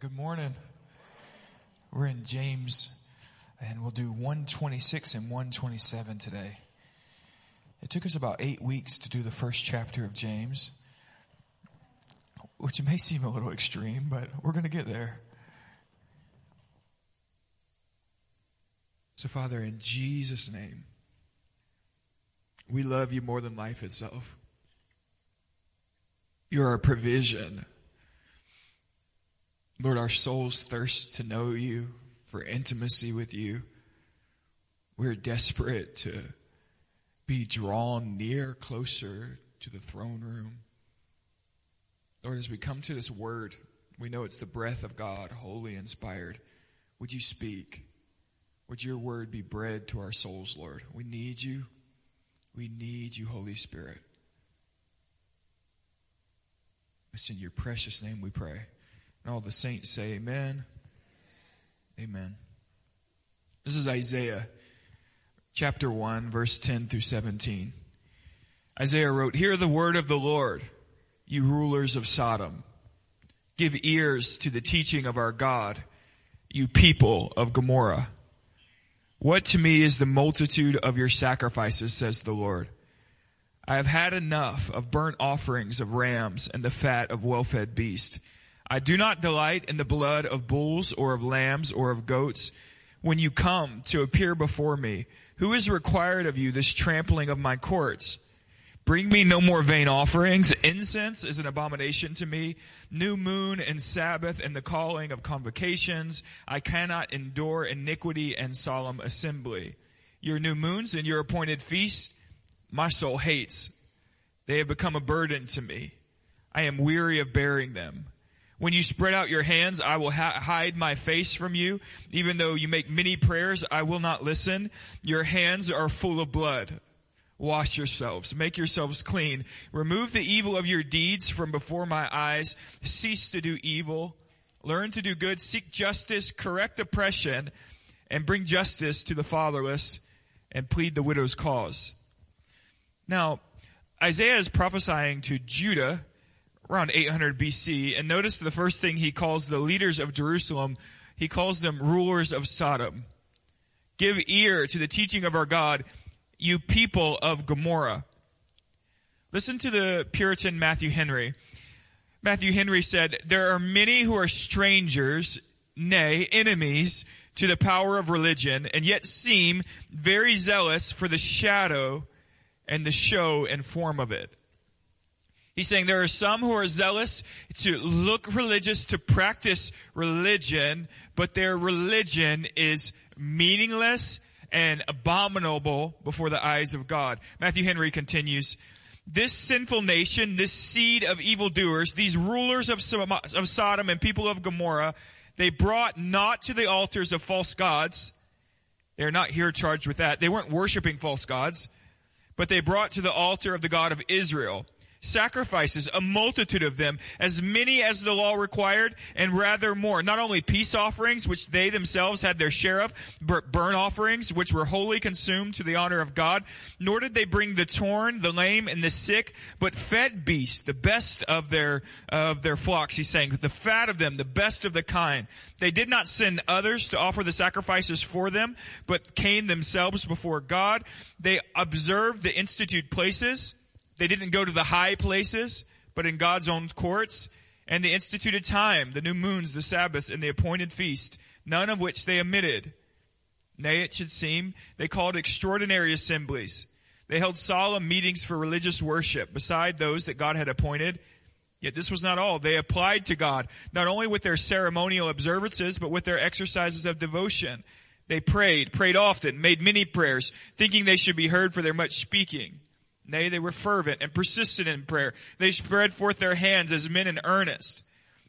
good morning. We're in James and we'll do 126 and 127 today. It took us about eight weeks to do the first chapter of James, which may seem a little extreme, but we're going to get there. So, Father, in Jesus' name, we love you more than life itself. You're our provision. Lord, our souls thirst to know you, for intimacy with you. We're desperate to be drawn near, closer to the throne room. Lord, as we come to this word, we know it's the breath of God, wholly inspired. Would you speak? Would your word be bread to our souls, Lord? We need you. We need you, Holy Spirit. It's in your precious name we pray. And all the saints say, Amen. Amen. This is Isaiah chapter 1, verse 10 through 17. Isaiah wrote, Hear the word of the Lord, you rulers of Sodom. Give ears to the teaching of our God, you people of Gomorrah. What to me is the multitude of your sacrifices, says the Lord. I have had enough of burnt offerings of rams and the fat of well-fed beasts. I do not delight in the blood of bulls or of lambs or of goats. When you come to appear before me, who is required of you this trampling of my courts? Bring me no more vain offerings. Incense is an abomination to me. New moon and Sabbath and the calling of convocations. I cannot endure iniquity and solemn assembly. Your new moons and your appointed feasts, my soul hates. They have become a burden to me. I am weary of bearing them. When you spread out your hands, I will ha- hide my face from you. Even though you make many prayers, I will not listen. Your hands are full of blood. Wash yourselves. Make yourselves clean. Remove the evil of your deeds from before my eyes. Cease to do evil. Learn to do good. Seek justice. Correct oppression. And bring justice to the fatherless and plead the widow's cause. Now, Isaiah is prophesying to Judah around 800 BC. And notice the first thing he calls the leaders of Jerusalem, he calls them rulers of Sodom. Give ear to the teaching of our God, you people of Gomorrah. Listen to the Puritan Matthew Henry. Matthew Henry said, There are many who are strangers, nay, enemies to the power of religion, and yet seem very zealous for the shadow and the show and form of it. He's saying there are some who are zealous to look religious, to practice religion, but their religion is meaningless and abominable before the eyes of God. Matthew Henry continues, this sinful nation, this seed of evildoers, these rulers of Sodom and people of Gomorrah, they brought not to the altars of false gods. They're not here charged with that. They weren't worshiping false gods, but they brought to the altar of the God of Israel sacrifices, a multitude of them, as many as the law required, and rather more. Not only peace offerings, which they themselves had their share of, but burnt offerings, which were wholly consumed to the honor of God, nor did they bring the torn, the lame, and the sick, but fed beasts, the best of their, of their flocks, he's saying, the fat of them, the best of the kind. They did not send others to offer the sacrifices for them, but came themselves before God. They observed the institute places, they didn't go to the high places, but in God's own courts. And they instituted time, the new moons, the Sabbaths, and the appointed feast, none of which they omitted. Nay, it should seem, they called extraordinary assemblies. They held solemn meetings for religious worship, beside those that God had appointed. Yet this was not all. They applied to God, not only with their ceremonial observances, but with their exercises of devotion. They prayed, prayed often, made many prayers, thinking they should be heard for their much speaking. Nay, they were fervent and persistent in prayer. They spread forth their hands as men in earnest.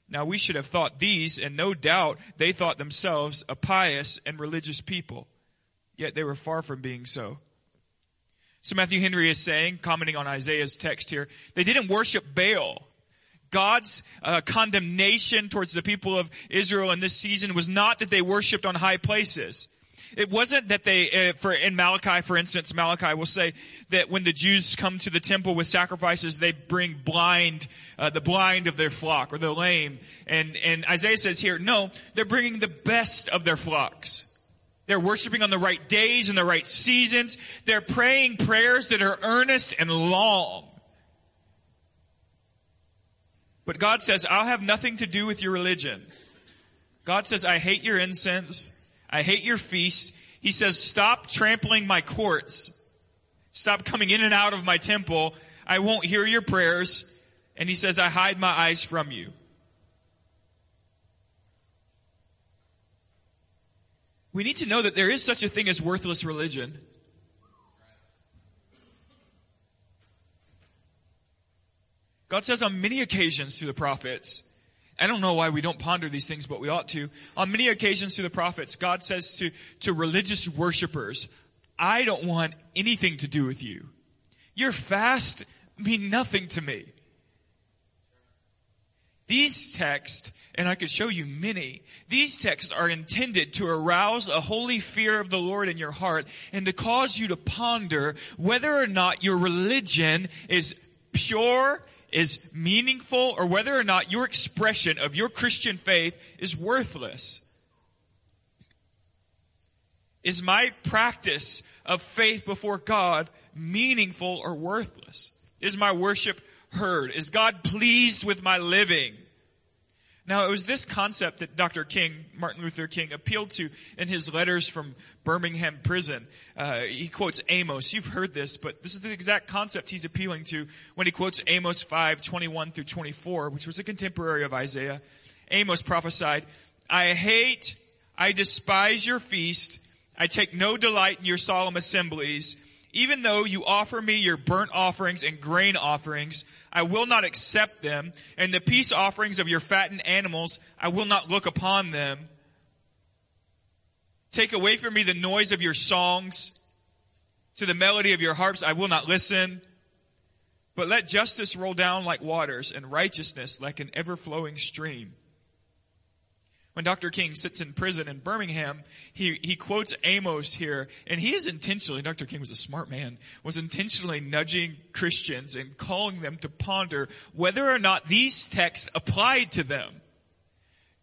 Now we should have thought these, and no doubt they thought themselves a pious and religious people. Yet they were far from being so. So Matthew Henry is saying, commenting on Isaiah's text here, they didn't worship Baal. God's uh, condemnation towards the people of Israel in this season was not that they worshiped on high places. It wasn't that they, uh, for in Malachi, for instance, Malachi will say that when the Jews come to the temple with sacrifices, they bring blind, uh, the blind of their flock or the lame. And and Isaiah says here, no, they're bringing the best of their flocks. They're worshiping on the right days and the right seasons. They're praying prayers that are earnest and long. But God says, I'll have nothing to do with your religion. God says, I hate your incense. I hate your feast. He says, stop trampling my courts. Stop coming in and out of my temple. I won't hear your prayers. And he says, I hide my eyes from you. We need to know that there is such a thing as worthless religion. God says on many occasions to the prophets, I don't know why we don't ponder these things, but we ought to. On many occasions through the prophets, God says to, to religious worshipers, I don't want anything to do with you. Your fast mean nothing to me. These texts, and I could show you many, these texts are intended to arouse a holy fear of the Lord in your heart and to cause you to ponder whether or not your religion is pure is meaningful or whether or not your expression of your Christian faith is worthless. Is my practice of faith before God meaningful or worthless? Is my worship heard? Is God pleased with my living? Now, it was this concept that Dr. King, Martin Luther King, appealed to in his letters from Birmingham prison. Uh, he quotes Amos. You've heard this, but this is the exact concept he's appealing to when he quotes Amos 5, 21 through 24, which was a contemporary of Isaiah. Amos prophesied, I hate, I despise your feast. I take no delight in your solemn assemblies. Even though you offer me your burnt offerings and grain offerings, I will not accept them, and the peace offerings of your fattened animals, I will not look upon them. Take away from me the noise of your songs. To the melody of your harps, I will not listen. But let justice roll down like waters and righteousness like an ever flowing stream when Dr. King sits in prison in Birmingham, he, he quotes Amos here, and he is intentionally, Dr. King was a smart man, was intentionally nudging Christians and calling them to ponder whether or not these texts applied to them.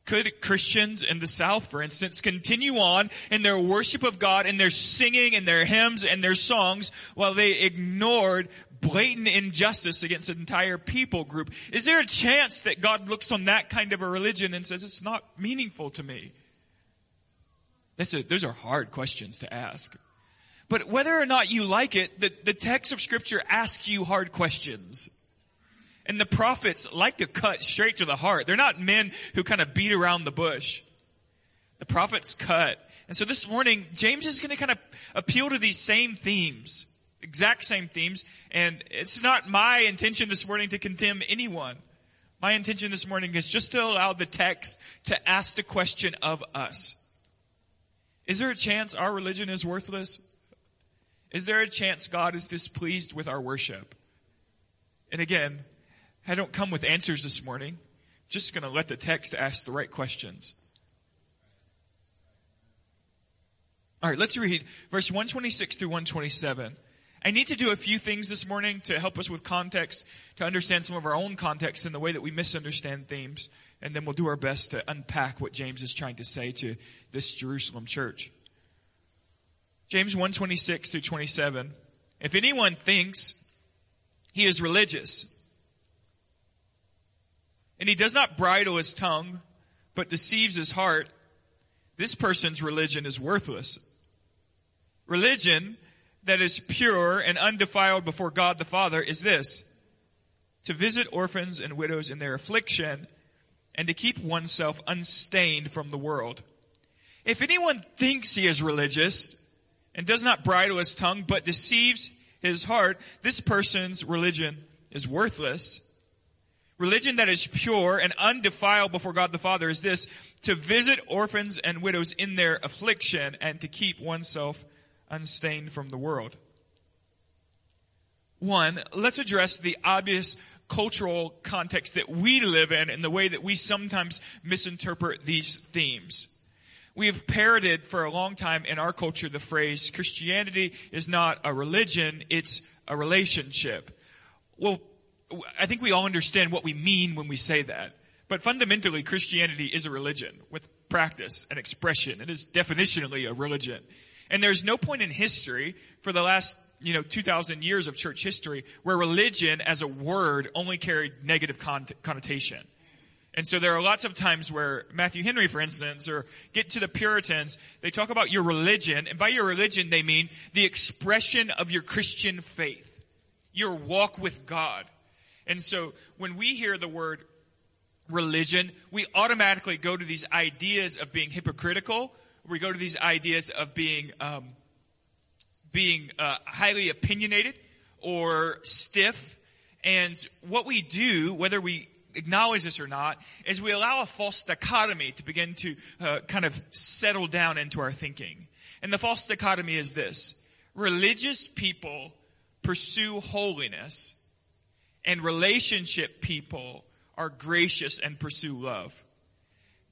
Could Christians in the South, for instance, continue on in their worship of God and their singing and their hymns and their songs while they ignored blatant injustice against an entire people group. Is there a chance that God looks on that kind of a religion and says, it's not meaningful to me? That's a, those are hard questions to ask. But whether or not you like it, the, the text of scripture asks you hard questions. And the prophets like to cut straight to the heart. They're not men who kind of beat around the bush. The prophets cut. And so this morning, James is going to kind of appeal to these same themes exact same themes. And it's not my intention this morning to condemn anyone. My intention this morning is just to allow the text to ask the question of us. Is there a chance our religion is worthless? Is there a chance God is displeased with our worship? And again, I don't come with answers this morning. Just going to let the text ask the right questions. All right, let's read verse 126 through 127. I need to do a few things this morning to help us with context, to understand some of our own context and the way that we misunderstand themes. And then we'll do our best to unpack what James is trying to say to this Jerusalem church. James 126 through 27. If anyone thinks he is religious and he does not bridle his tongue, but deceives his heart, this person's religion is worthless. Religion that is pure and undefiled before God the Father is this to visit orphans and widows in their affliction and to keep oneself unstained from the world. If anyone thinks he is religious and does not bridle his tongue but deceives his heart, this person's religion is worthless. Religion that is pure and undefiled before God the Father is this, to visit orphans and widows in their affliction and to keep oneself unstained from the world. One, let's address the obvious cultural context that we live in and the way that we sometimes misinterpret these themes. We have parroted for a long time in our culture the phrase Christianity is not a religion, it's a relationship. Well, I think we all understand what we mean when we say that. But fundamentally, Christianity is a religion with practice and expression. It is definitionally a religion. And there's no point in history for the last, you know, 2,000 years of church history where religion as a word only carried negative connotation. And so there are lots of times where Matthew Henry, for instance, or get to the Puritans, they talk about your religion, and by your religion they mean the expression of your Christian faith, your walk with God. And so when we hear the word religion, we automatically go to these ideas of being hypocritical. We go to these ideas of being um, being uh, highly opinionated or stiff. And what we do, whether we acknowledge this or not, is we allow a false dichotomy to begin to uh, kind of settle down into our thinking. And the false dichotomy is this. Religious people pursue holiness and relationship people are gracious and pursue love.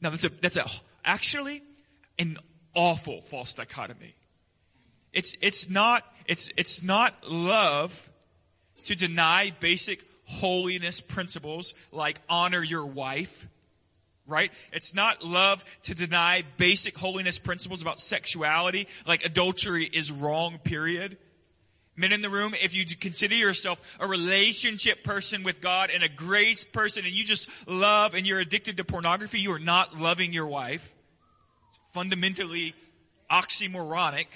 Now that's a, that's a, actually an awful false dichotomy. It's, it's not, it's, it's not love to deny basic holiness principles like honor your wife, right? It's not love to deny basic holiness principles about sexuality, like adultery is wrong, period. Men in the room, if you consider yourself a relationship person with God and a grace person and you just love and you're addicted to pornography, you are not loving your wife. Fundamentally oxymoronic.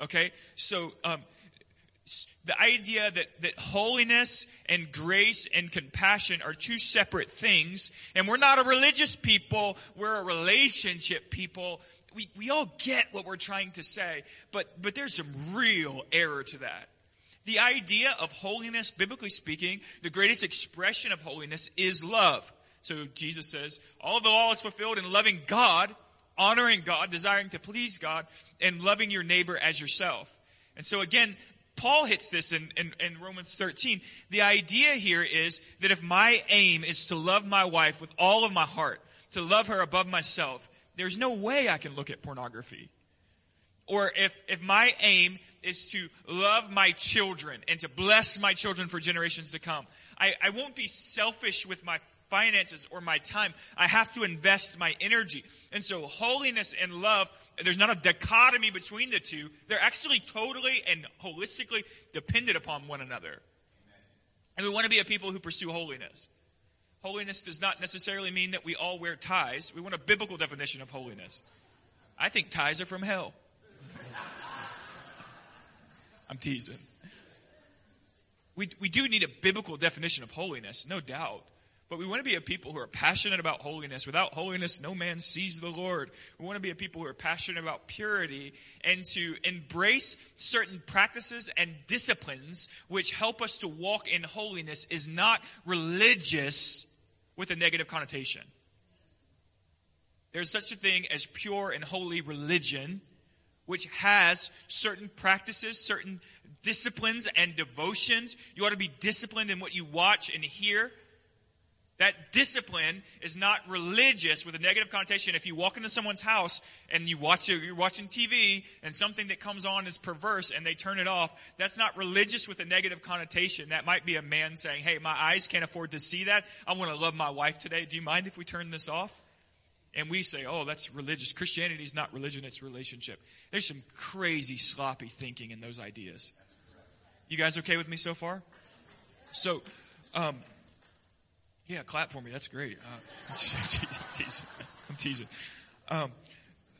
Okay? So, um, the idea that, that holiness and grace and compassion are two separate things, and we're not a religious people, we're a relationship people. We, we all get what we're trying to say, but, but there's some real error to that. The idea of holiness, biblically speaking, the greatest expression of holiness is love. So Jesus says, all the law is fulfilled in loving God, honoring God, desiring to please God, and loving your neighbor as yourself. And so again, Paul hits this in, in, in, Romans 13. The idea here is that if my aim is to love my wife with all of my heart, to love her above myself, there's no way I can look at pornography. Or if, if my aim is to love my children and to bless my children for generations to come, I, I won't be selfish with my finances or my time. I have to invest my energy. And so holiness and love there's not a dichotomy between the two. They're actually totally and holistically dependent upon one another. And we want to be a people who pursue holiness. Holiness does not necessarily mean that we all wear ties. We want a biblical definition of holiness. I think ties are from hell. I'm teasing. We, we do need a biblical definition of holiness, no doubt. But we want to be a people who are passionate about holiness. Without holiness, no man sees the Lord. We want to be a people who are passionate about purity and to embrace certain practices and disciplines which help us to walk in holiness is not religious with a negative connotation. There's such a thing as pure and holy religion, which has certain practices, certain disciplines and devotions. You ought to be disciplined in what you watch and hear. That discipline is not religious with a negative connotation. If you walk into someone's house and you watch you're watching TV and something that comes on is perverse and they turn it off, that's not religious with a negative connotation. That might be a man saying, "Hey, my eyes can't afford to see that. I want to love my wife today. Do you mind if we turn this off?" And we say, "Oh, that's religious. Christianity is not religion; it's relationship." There's some crazy sloppy thinking in those ideas. You guys okay with me so far? So. Um, yeah, clap for me. That's great. Uh, I'm teasing. I'm teasing. Um,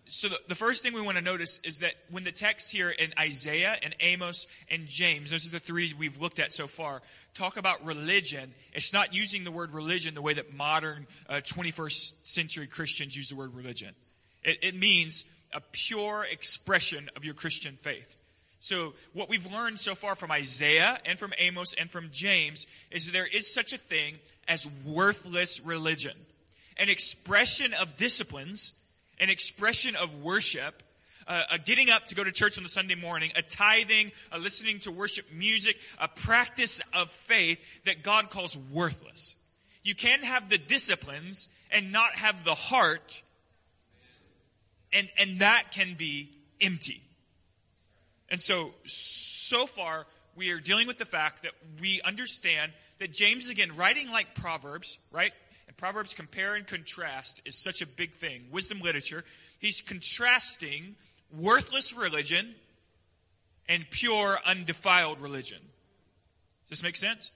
so the, the, first thing we want to notice is that when the text here in Isaiah and Amos and James, those are the three we've looked at so far, talk about religion, it's not using the word religion the way that modern uh, 21st century Christians use the word religion. It, it means a pure expression of your Christian faith. So, what we've learned so far from Isaiah and from Amos and from James is that there is such a thing as worthless religion. An expression of disciplines, an expression of worship, uh, a getting up to go to church on the Sunday morning, a tithing, a listening to worship music, a practice of faith that God calls worthless. You can have the disciplines and not have the heart And, and that can be empty. And so, so far, we are dealing with the fact that we understand that James, again, writing like Proverbs, right? And Proverbs compare and contrast is such a big thing. Wisdom literature. He's contrasting worthless religion and pure, undefiled religion. Does this make sense?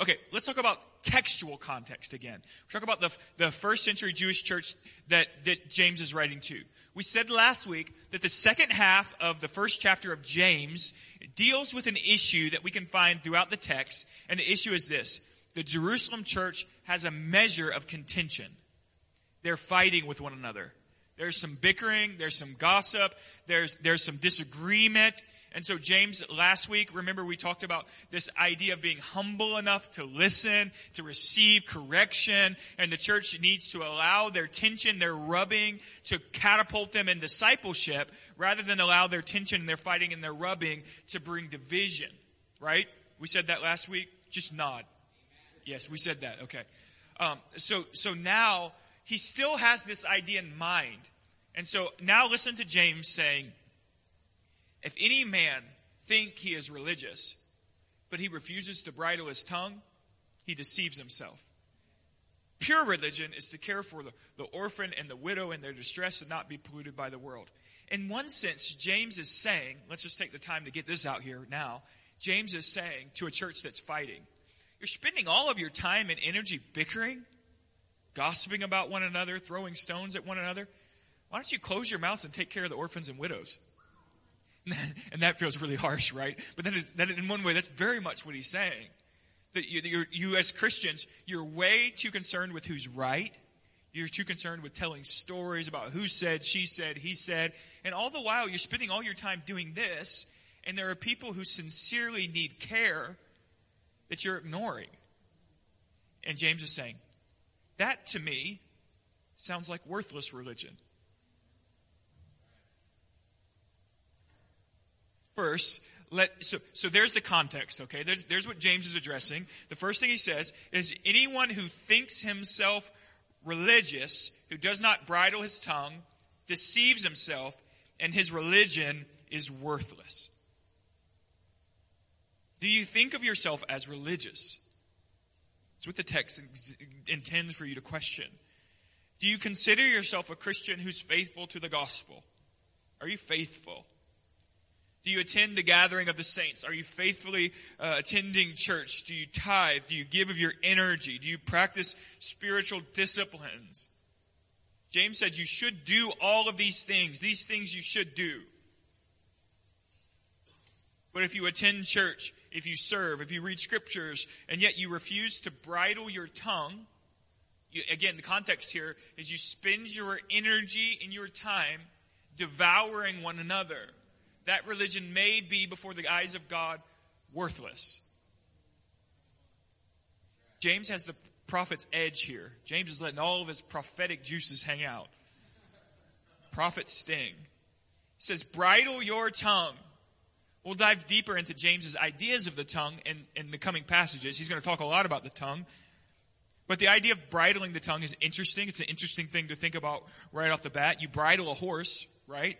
Okay, let's talk about textual context again. we talk about the, the first century Jewish church that, that James is writing to. We said last week that the second half of the first chapter of James deals with an issue that we can find throughout the text, and the issue is this. The Jerusalem church has a measure of contention. They're fighting with one another. There's some bickering, there's some gossip, there's, there's some disagreement, and so James, last week, remember we talked about this idea of being humble enough to listen, to receive correction, and the church needs to allow their tension, their rubbing, to catapult them in discipleship, rather than allow their tension and their fighting and their rubbing to bring division. Right? We said that last week? Just nod. Yes, we said that. Okay. Um, so, so now, he still has this idea in mind. And so now listen to James saying, if any man think he is religious, but he refuses to bridle his tongue, he deceives himself. Pure religion is to care for the, the orphan and the widow in their distress and not be polluted by the world. In one sense, James is saying, let's just take the time to get this out here now. James is saying to a church that's fighting, you're spending all of your time and energy bickering, gossiping about one another, throwing stones at one another. Why don't you close your mouths and take care of the orphans and widows? and that feels really harsh, right? But that is, that in one way, that's very much what he's saying. That you, you as Christians, you're way too concerned with who's right. You're too concerned with telling stories about who said, she said, he said. And all the while, you're spending all your time doing this. And there are people who sincerely need care that you're ignoring. And James is saying, that to me sounds like worthless religion. First, let, so, so there's the context, okay? There's, there's what James is addressing. The first thing he says is anyone who thinks himself religious, who does not bridle his tongue, deceives himself, and his religion is worthless. Do you think of yourself as religious? It's what the text intends for you to question. Do you consider yourself a Christian who's faithful to the gospel? Are you faithful? Do you attend the gathering of the saints? Are you faithfully uh, attending church? Do you tithe? Do you give of your energy? Do you practice spiritual disciplines? James said you should do all of these things. These things you should do. But if you attend church, if you serve, if you read scriptures, and yet you refuse to bridle your tongue, you, again, the context here is you spend your energy and your time devouring one another that religion may be, before the eyes of God, worthless. James has the prophet's edge here. James is letting all of his prophetic juices hang out. Prophet sting. He says, bridle your tongue. We'll dive deeper into James's ideas of the tongue in, in the coming passages. He's going to talk a lot about the tongue. But the idea of bridling the tongue is interesting. It's an interesting thing to think about right off the bat. You bridle a horse, right?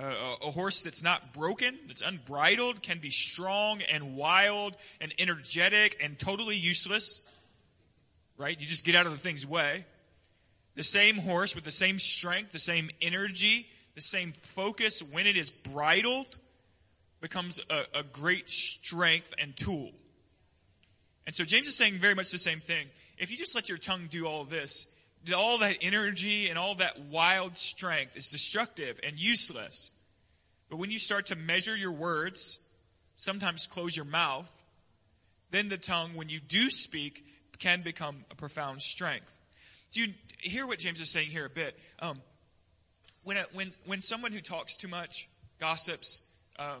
A, a horse that's not broken, that's unbridled, can be strong and wild and energetic and totally useless. Right? You just get out of the thing's way. The same horse with the same strength, the same energy, the same focus when it is bridled becomes a, a great strength and tool. And so James is saying very much the same thing. If you just let your tongue do all this, all that energy and all that wild strength is destructive and useless. But when you start to measure your words, sometimes close your mouth, then the tongue, when you do speak, can become a profound strength. Do you hear what James is saying here a bit? Um, when, a, when, when someone who talks too much, gossips, um,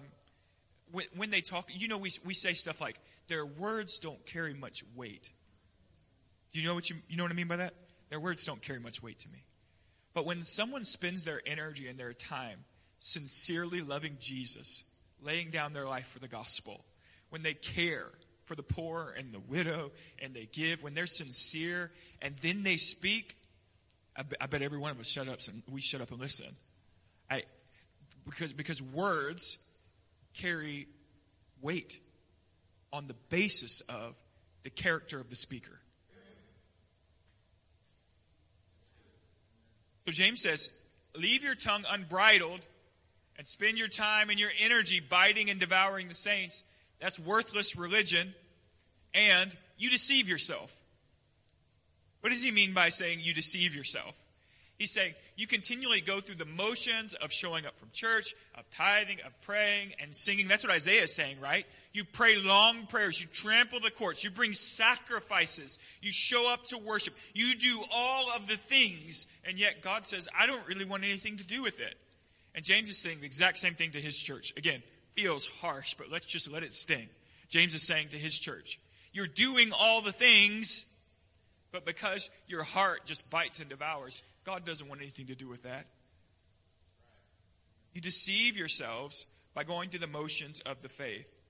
when, when they talk, you know, we, we say stuff like, their words don't carry much weight. Do you know what you, you know what I mean by that? Their words don't carry much weight to me. But when someone spends their energy and their time sincerely loving Jesus, laying down their life for the gospel, when they care for the poor and the widow and they give, when they're sincere and then they speak, I bet every one of us shut up and we shut up and listen. I, because, because words carry weight on the basis of the character of the speaker. So James says, leave your tongue unbridled and spend your time and your energy biting and devouring the saints. That's worthless religion, and you deceive yourself. What does he mean by saying you deceive yourself? He's saying you continually go through the motions of showing up from church, of tithing, of praying, and singing. That's what Isaiah is saying, right? You pray long prayers. You trample the courts. You bring sacrifices. You show up to worship. You do all of the things. And yet God says, I don't really want anything to do with it. And James is saying the exact same thing to his church. Again, feels harsh, but let's just let it sting. James is saying to his church, You're doing all the things, but because your heart just bites and devours, God doesn't want anything to do with that. You deceive yourselves by going through the motions of the faith.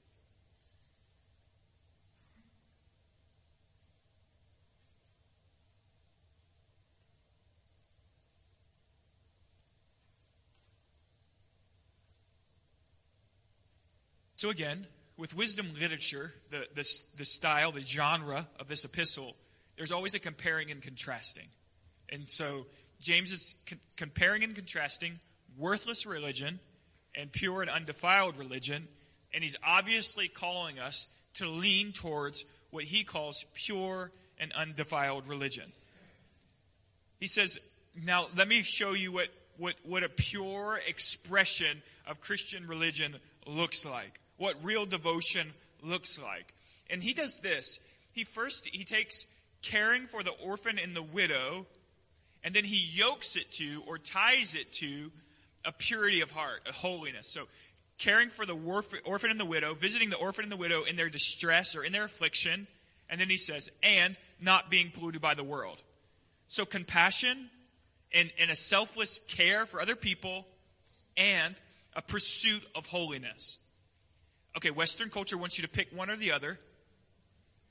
So again, with wisdom literature, the, the, the style, the genre of this epistle, there's always a comparing and contrasting. And so James is comparing and contrasting worthless religion and pure and undefiled religion, and he's obviously calling us to lean towards what he calls pure and undefiled religion. He says, Now, let me show you what, what, what a pure expression of Christian religion looks like what real devotion looks like. And he does this. He first he takes caring for the orphan and the widow, and then he yokes it to or ties it to a purity of heart, a holiness. So caring for the orphan and the widow, visiting the orphan and the widow in their distress or in their affliction, and then he says, and not being polluted by the world. So compassion and, and a selfless care for other people and a pursuit of holiness okay, Western culture wants you to pick one or the other.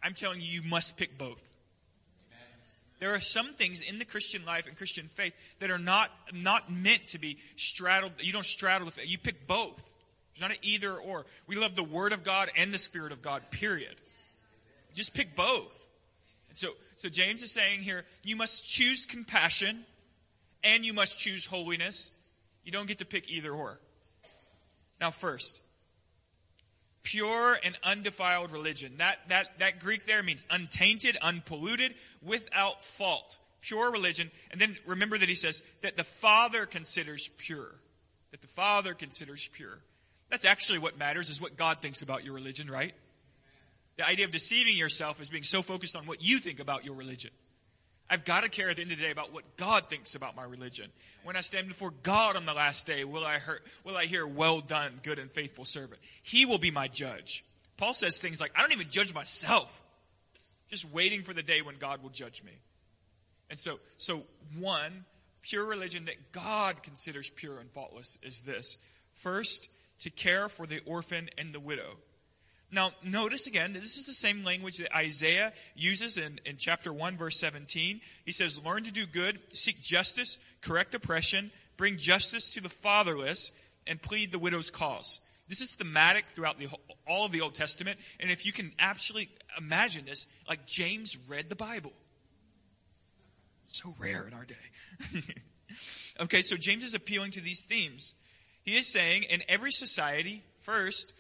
I'm telling you, you must pick both. There are some things in the Christian life and Christian faith that are not, not meant to be straddled. You don't straddle the faith. You pick both. There's not an either or. We love the Word of God and the Spirit of God, period. Just pick both. And so, so James is saying here, you must choose compassion and you must choose holiness. You don't get to pick either or. Now, first, pure and undefiled religion. That, that, that Greek there means untainted, unpolluted, without fault. Pure religion. And then remember that he says that the Father considers pure. That the Father considers pure. That's actually what matters, is what God thinks about your religion, right? The idea of deceiving yourself is being so focused on what you think about your religion. I've got to care at the end of the day about what God thinks about my religion. When I stand before God on the last day, will I, hear, will I hear, well done, good and faithful servant? He will be my judge. Paul says things like, I don't even judge myself. Just waiting for the day when God will judge me. And so, so one, pure religion that God considers pure and faultless is this. First, to care for the orphan and the widow. Now, notice again, this is the same language that Isaiah uses in, in chapter 1, verse 17. He says, Learn to do good, seek justice, correct oppression, bring justice to the fatherless, and plead the widow's cause. This is thematic throughout the, all of the Old Testament. And if you can actually imagine this, like James read the Bible. So rare in our day. okay, so James is appealing to these themes. He is saying in every society, first,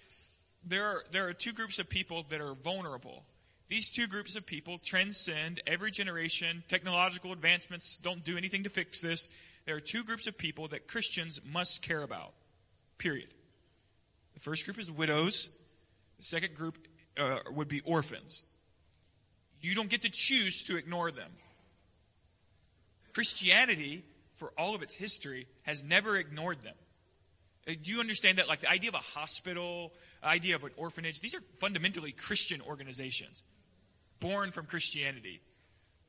there are, there are two groups of people that are vulnerable. These two groups of people transcend every generation. Technological advancements don't do anything to fix this. There are two groups of people that Christians must care about. Period. The first group is widows. The second group uh, would be orphans. You don't get to choose to ignore them. Christianity, for all of its history, has never ignored them. Uh, do you understand that? Like the idea of a hospital, idea of an orphanage, these are fundamentally Christian organizations born from Christianity.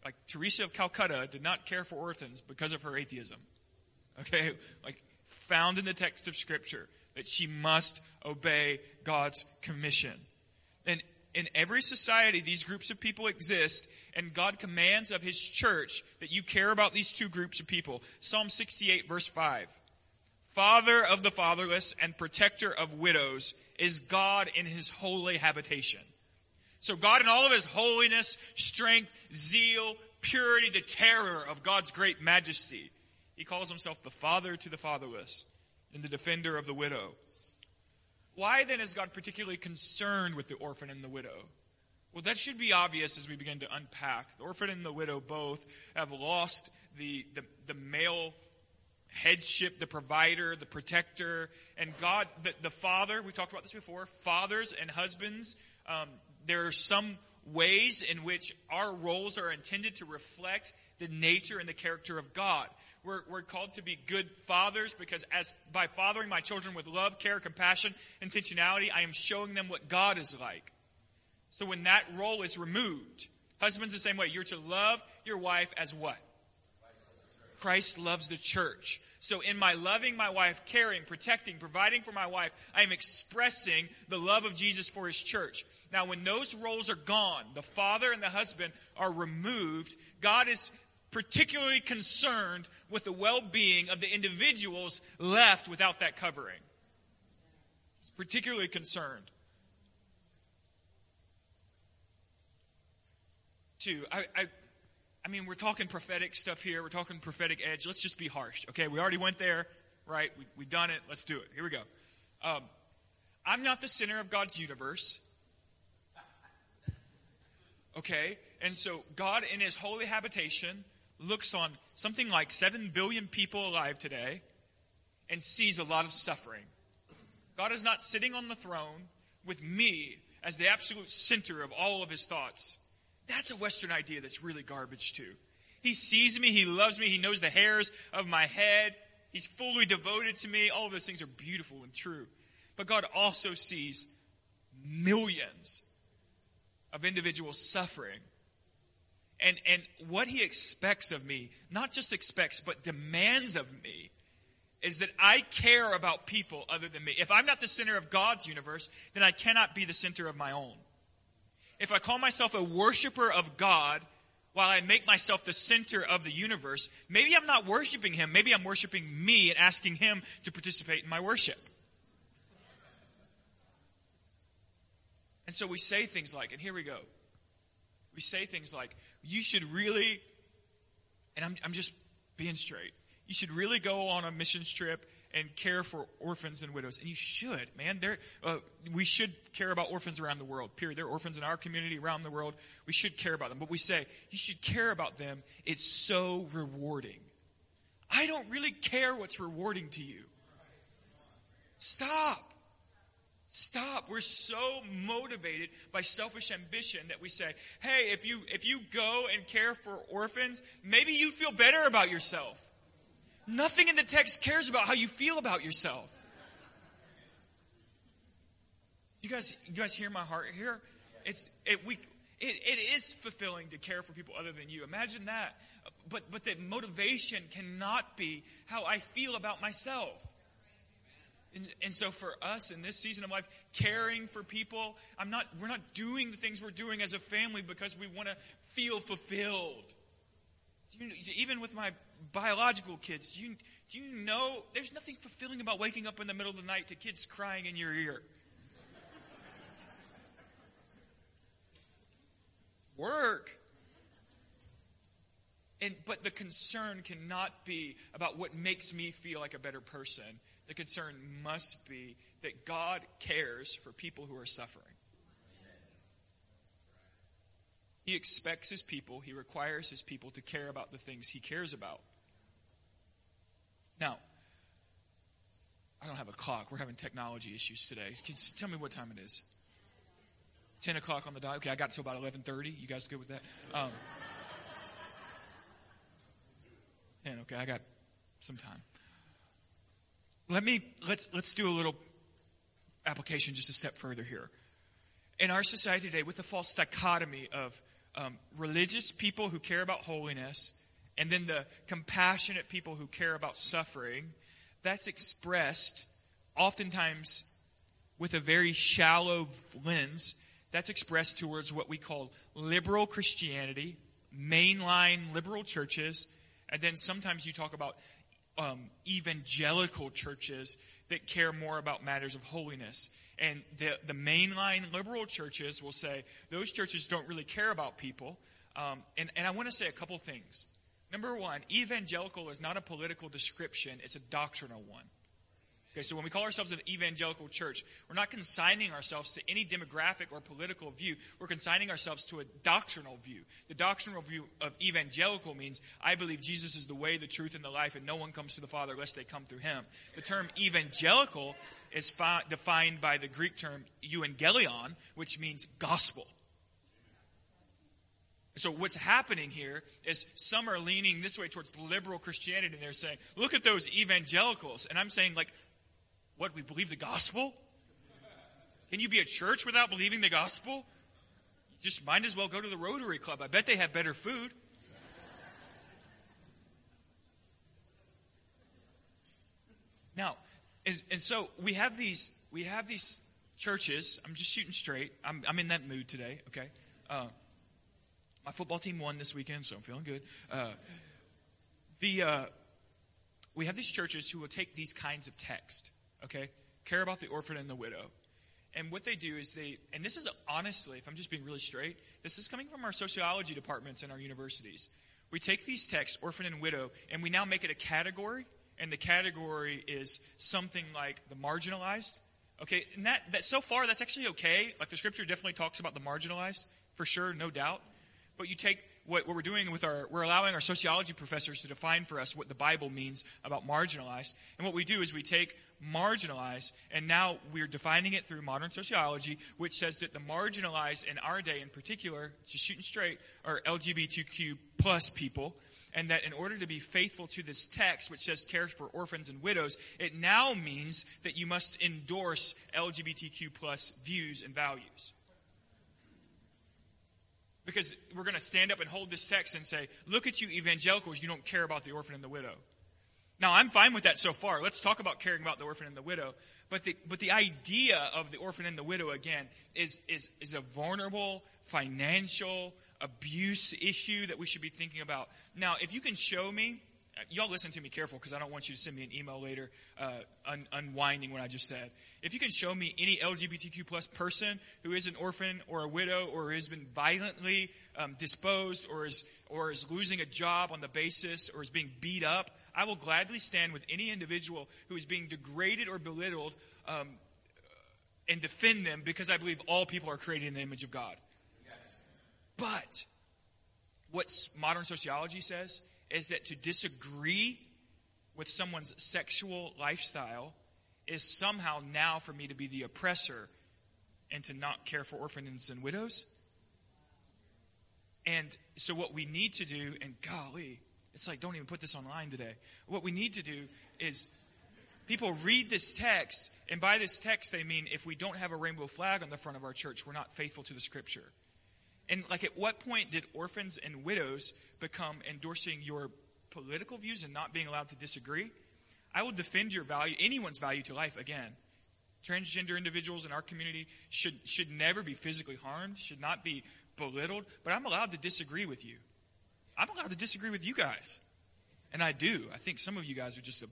Like Teresa of Calcutta did not care for orphans because of her atheism. Okay? Like found in the text of Scripture that she must obey God's commission. And in every society, these groups of people exist, and God commands of His church that you care about these two groups of people. Psalm 68, verse 5. Father of the fatherless and protector of widows, is God in his holy habitation. So God in all of his holiness, strength, zeal, purity, the terror of God's great majesty. He calls himself the father to the fatherless and the defender of the widow. Why then is God particularly concerned with the orphan and the widow? Well, that should be obvious as we begin to unpack. The orphan and the widow both have lost the, the, the male headship, the provider, the protector, and God, the, the father, we talked about this before, fathers and husbands, um, there are some ways in which our roles are intended to reflect the nature and the character of God. We're, we're called to be good fathers because as by fathering my children with love, care, compassion, intentionality, I am showing them what God is like. So when that role is removed, husbands the same way. You're to love your wife as what? Christ loves the church. So in my loving my wife, caring, protecting, providing for my wife, I am expressing the love of Jesus for his church. Now, when those roles are gone, the father and the husband are removed, God is particularly concerned with the well being of the individuals left without that covering. He's particularly concerned. Two, I, I, I mean, we're talking prophetic stuff here. We're talking prophetic edge. Let's just be harsh, okay? We already went there, right? We, we've done it. Let's do it. Here we go. Um, I'm not the center of God's universe. Okay? And so God, in his holy habitation, looks on something like 7 billion people alive today and sees a lot of suffering. God is not sitting on the throne with me as the absolute center of all of his thoughts. That's a Western idea that's really garbage, too. He sees me, he loves me, he knows the hairs of my head, he's fully devoted to me. All of those things are beautiful and true. But God also sees millions of individuals suffering. And, and what he expects of me, not just expects, but demands of me, is that I care about people other than me. If I'm not the center of God's universe, then I cannot be the center of my own. If I call myself a worshiper of God while I make myself the center of the universe, maybe I'm not worshiping Him. Maybe I'm worshiping me and asking Him to participate in my worship. And so we say things like, and here we go. We say things like, you should really, and I'm, I'm just being straight, you should really go on a missions trip and care for orphans and widows. And you should, man. Uh, we should care about orphans around the world, period. There are orphans in our community around the world. We should care about them. But we say, you should care about them. It's so rewarding. I don't really care what's rewarding to you. Stop. Stop. We're so motivated by selfish ambition that we say, hey, if you, if you go and care for orphans, maybe you feel better about yourself. Nothing in the text cares about how you feel about yourself. You guys, you guys hear my heart here? It's, it, we, it, it is fulfilling to care for people other than you. Imagine that. But, but that motivation cannot be how I feel about myself. And, and, so for us in this season of life, caring for people, I'm not, we're not doing the things we're doing as a family because we want to feel fulfilled. You, even with my biological kids, do you, do you know there's nothing fulfilling about waking up in the middle of the night to kids crying in your ear? Work. And, but the concern cannot be about what makes me feel like a better person the concern must be that God cares for people who are suffering. He expects his people, he requires his people to care about the things he cares about. Now, I don't have a clock. We're having technology issues today. Can you tell me what time it is? 10 o'clock on the dot. Okay, I got to about 11.30. You guys good with that? Um, 10, okay, I got some time let me let's let's do a little application just a step further here. In our society today, with the false dichotomy of um, religious people who care about holiness and then the compassionate people who care about suffering, that's expressed oftentimes with a very shallow lens. That's expressed towards what we call liberal Christianity, mainline liberal churches, and then sometimes you talk about um, evangelical churches that care more about matters of holiness. And the, the mainline liberal churches will say those churches don't really care about people. Um, and, and I want to say a couple things. Number one, evangelical is not a political description, it's a doctrinal one. Okay, so when we call ourselves an evangelical church, we're not consigning ourselves to any demographic or political view. We're consigning ourselves to a doctrinal view. The doctrinal view of evangelical means I believe Jesus is the way, the truth, and the life, and no one comes to the Father unless they come through him. The term evangelical is fi- defined by the Greek term euangelion, which means gospel. So what's happening here is some are leaning this way towards liberal Christianity and they're saying, look at those evangelicals. And I'm saying, like, what, we believe the gospel? Can you be a church without believing the gospel? Just might as well go to the Rotary Club. I bet they have better food. Now, and, and so we have these we have these churches. I'm just shooting straight. I'm, I'm in that mood today. Okay, uh, my football team won this weekend, so I'm feeling good. Uh, the uh, we have these churches who will take these kinds of text okay? Care about the orphan and the widow. And what they do is they, and this is honestly, if I'm just being really straight, this is coming from our sociology departments in our universities. We take these texts, orphan and widow, and we now make it a category, and the category is something like the marginalized. Okay, and that, that so far that's actually okay. Like the scripture definitely talks about the marginalized, for sure, no doubt. But you take what, what we're doing with our, we're allowing our sociology professors to define for us what the Bible means about marginalized. And what we do is we take marginalized, and now we're defining it through modern sociology, which says that the marginalized in our day in particular, just shooting straight, are LGBTQ plus people and that in order to be faithful to this text, which says care for orphans and widows, it now means that you must endorse LGBTQ plus views and values. Because we're going to stand up and hold this text and say, look at you evangelicals, you don't care about the orphan and the widow. Now, I'm fine with that so far. Let's talk about caring about the orphan and the widow. But the, but the idea of the orphan and the widow, again, is, is, is a vulnerable financial abuse issue that we should be thinking about. Now, if you can show me, y'all listen to me careful because I don't want you to send me an email later uh, un- unwinding what I just said. If you can show me any LGBTQ plus person who is an orphan or a widow or has been violently um, disposed or is, or is losing a job on the basis or is being beat up, I will gladly stand with any individual who is being degraded or belittled um, and defend them because I believe all people are created in the image of God. But what modern sociology says is that to disagree with someone's sexual lifestyle is somehow now for me to be the oppressor and to not care for orphans and widows. And so, what we need to do, and golly, it's like, don't even put this online today. What we need to do is people read this text, and by this text, they mean if we don't have a rainbow flag on the front of our church, we're not faithful to the scripture. And, like, at what point did orphans and widows become endorsing your political views and not being allowed to disagree? I will defend your value, anyone's value to life again. Transgender individuals in our community should, should never be physically harmed, should not be belittled, but I'm allowed to disagree with you. I'm allowed to disagree with you guys. And I do. I think some of you guys are just a,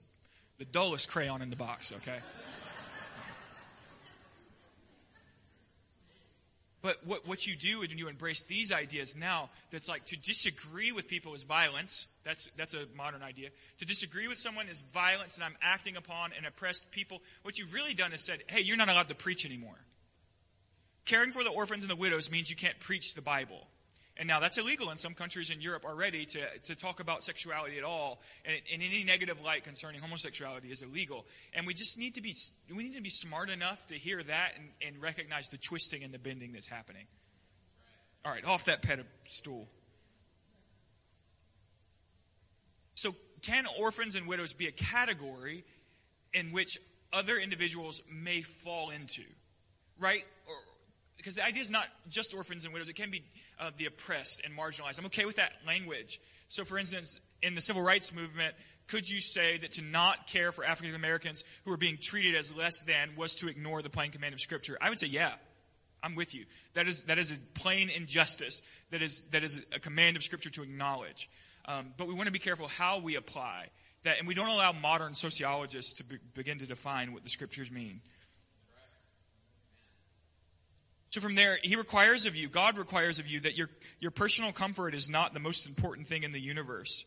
the dullest crayon in the box, okay? But what, what you do when you embrace these ideas now, that's like to disagree with people is violence. That's, that's a modern idea. To disagree with someone is violence, and I'm acting upon and oppressed people. What you've really done is said, hey, you're not allowed to preach anymore. Caring for the orphans and the widows means you can't preach the Bible. And now that's illegal in some countries in Europe already to, to talk about sexuality at all. And any negative light concerning homosexuality is illegal. And we just need to be, we need to be smart enough to hear that and, and recognize the twisting and the bending that's happening. All right, off that pedestal. So, can orphans and widows be a category in which other individuals may fall into? Right? Or, because the idea is not just orphans and widows, it can be uh, the oppressed and marginalized. I'm okay with that language. So, for instance, in the civil rights movement, could you say that to not care for African Americans who are being treated as less than was to ignore the plain command of Scripture? I would say, yeah. I'm with you. That is, that is a plain injustice. That is, that is a command of Scripture to acknowledge. Um, but we want to be careful how we apply that, and we don't allow modern sociologists to be, begin to define what the scriptures mean. So from there, he requires of you, God requires of you that your, your personal comfort is not the most important thing in the universe.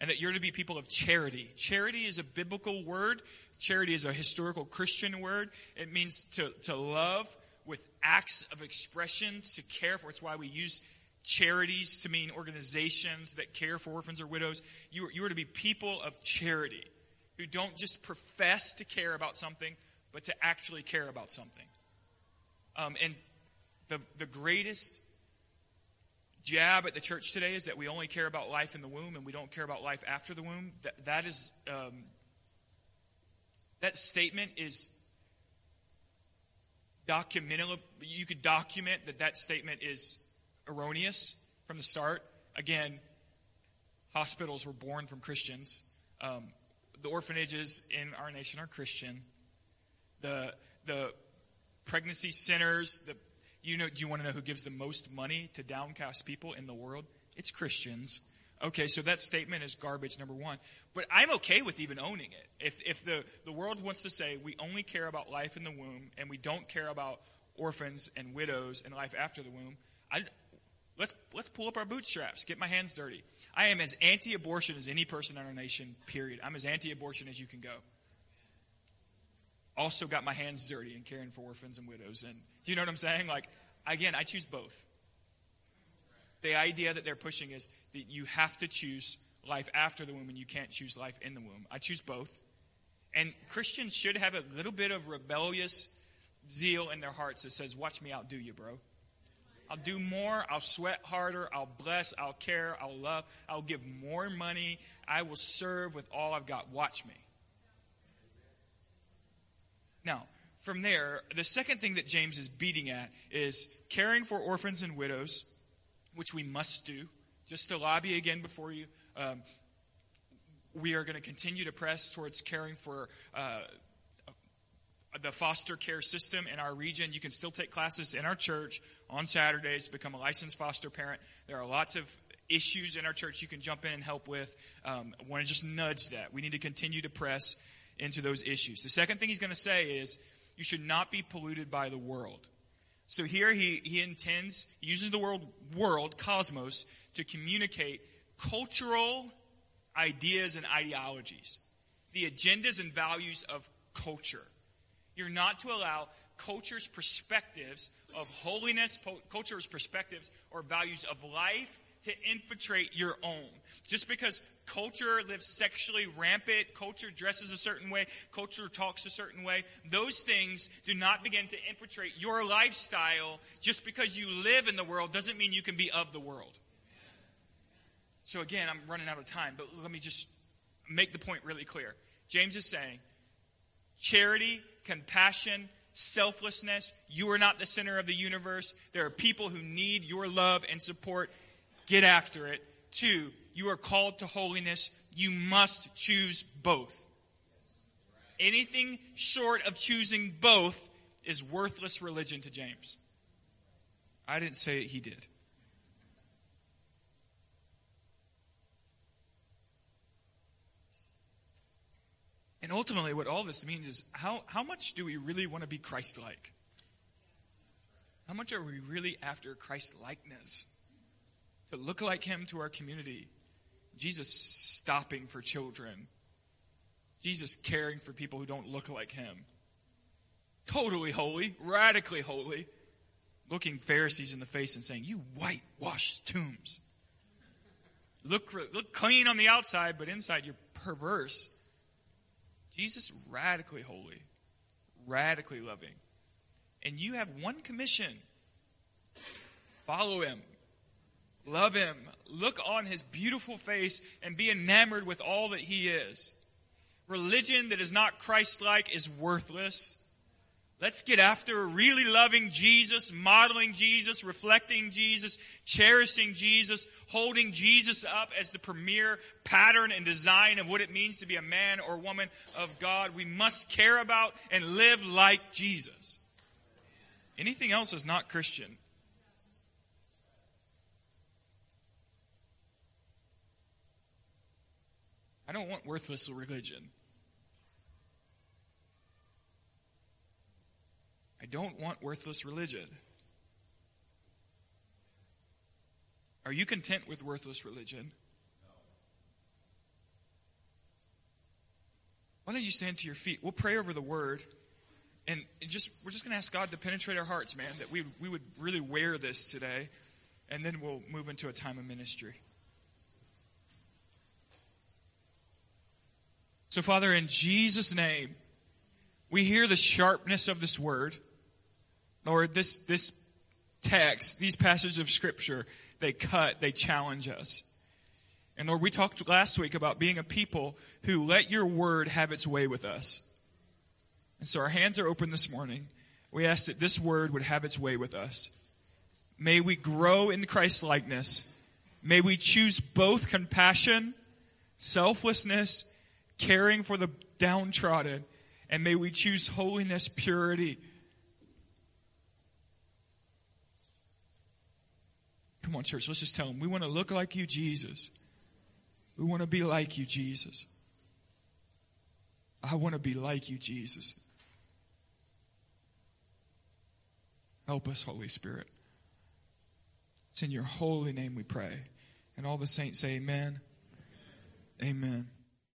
And that you're to be people of charity. Charity is a biblical word. Charity is a historical Christian word. It means to, to love with acts of expression, to care for. It's why we use charities to mean organizations that care for orphans or widows. You are, you are to be people of charity who don't just profess to care about something, but to actually care about something. Um, and the, the greatest jab at the church today is that we only care about life in the womb and we don't care about life after the womb. That, that is, um, that statement is documentable. You could document that that statement is erroneous from the start. Again, hospitals were born from Christians. Um, the orphanages in our nation are Christian. The the pregnancy centers, the you know, do you want to know who gives the most money to downcast people in the world? It's Christians. Okay, so that statement is garbage, number one. But I'm okay with even owning it. If, if the, the world wants to say we only care about life in the womb and we don't care about orphans and widows and life after the womb, I, let's, let's pull up our bootstraps, get my hands dirty. I am as anti abortion as any person in our nation, period. I'm as anti abortion as you can go. Also, got my hands dirty in caring for orphans and widows. And do you know what I'm saying? Like, again, I choose both. The idea that they're pushing is that you have to choose life after the womb and you can't choose life in the womb. I choose both. And Christians should have a little bit of rebellious zeal in their hearts that says, Watch me outdo you, bro. I'll do more. I'll sweat harder. I'll bless. I'll care. I'll love. I'll give more money. I will serve with all I've got. Watch me. Now, from there, the second thing that James is beating at is caring for orphans and widows, which we must do. Just to lobby again before you, um, we are going to continue to press towards caring for uh, the foster care system in our region. You can still take classes in our church on Saturdays, become a licensed foster parent. There are lots of issues in our church you can jump in and help with. Um, I want to just nudge that. We need to continue to press into those issues. The second thing he's going to say is you should not be polluted by the world. So here he, he intends, he uses the word world, cosmos, to communicate cultural ideas and ideologies, the agendas and values of culture. You're not to allow culture's perspectives of holiness, culture's perspectives or values of life to infiltrate your own. Just because culture lives sexually rampant, culture dresses a certain way, culture talks a certain way, those things do not begin to infiltrate your lifestyle. Just because you live in the world doesn't mean you can be of the world. So again, I'm running out of time, but let me just make the point really clear. James is saying charity, compassion, selflessness. You are not the center of the universe. There are people who need your love and support. Get after it. Two, you are called to holiness. You must choose both. Anything short of choosing both is worthless religion to James. I didn't say it, he did. And ultimately, what all this means is how, how much do we really want to be Christ like? How much are we really after Christ likeness? To look like Him to our community, Jesus stopping for children. Jesus caring for people who don't look like him. Totally holy, radically holy, looking Pharisees in the face and saying, You whitewashed tombs. Look, look clean on the outside, but inside you're perverse. Jesus, radically holy, radically loving. And you have one commission follow him, Love him. Look on his beautiful face and be enamored with all that he is. Religion that is not Christ like is worthless. Let's get after really loving Jesus, modeling Jesus, reflecting Jesus, cherishing Jesus, holding Jesus up as the premier pattern and design of what it means to be a man or woman of God. We must care about and live like Jesus. Anything else is not Christian. I don't want worthless religion. I don't want worthless religion. Are you content with worthless religion? Why don't you stand to your feet? We'll pray over the word. And just we're just going to ask God to penetrate our hearts, man, that we, we would really wear this today. And then we'll move into a time of ministry. So, Father, in Jesus' name, we hear the sharpness of this word. Lord, this, this text, these passages of Scripture, they cut, they challenge us. And Lord, we talked last week about being a people who let your word have its way with us. And so our hands are open this morning. We ask that this word would have its way with us. May we grow in Christ's likeness. May we choose both compassion, selflessness, caring for the downtrodden, and may we choose holiness, purity. Come on, church, let's just tell them we want to look like you, Jesus. We want to be like you, Jesus. I want to be like you, Jesus. Help us, Holy Spirit. It's in your holy name we pray. And all the saints say, Amen. Amen. amen.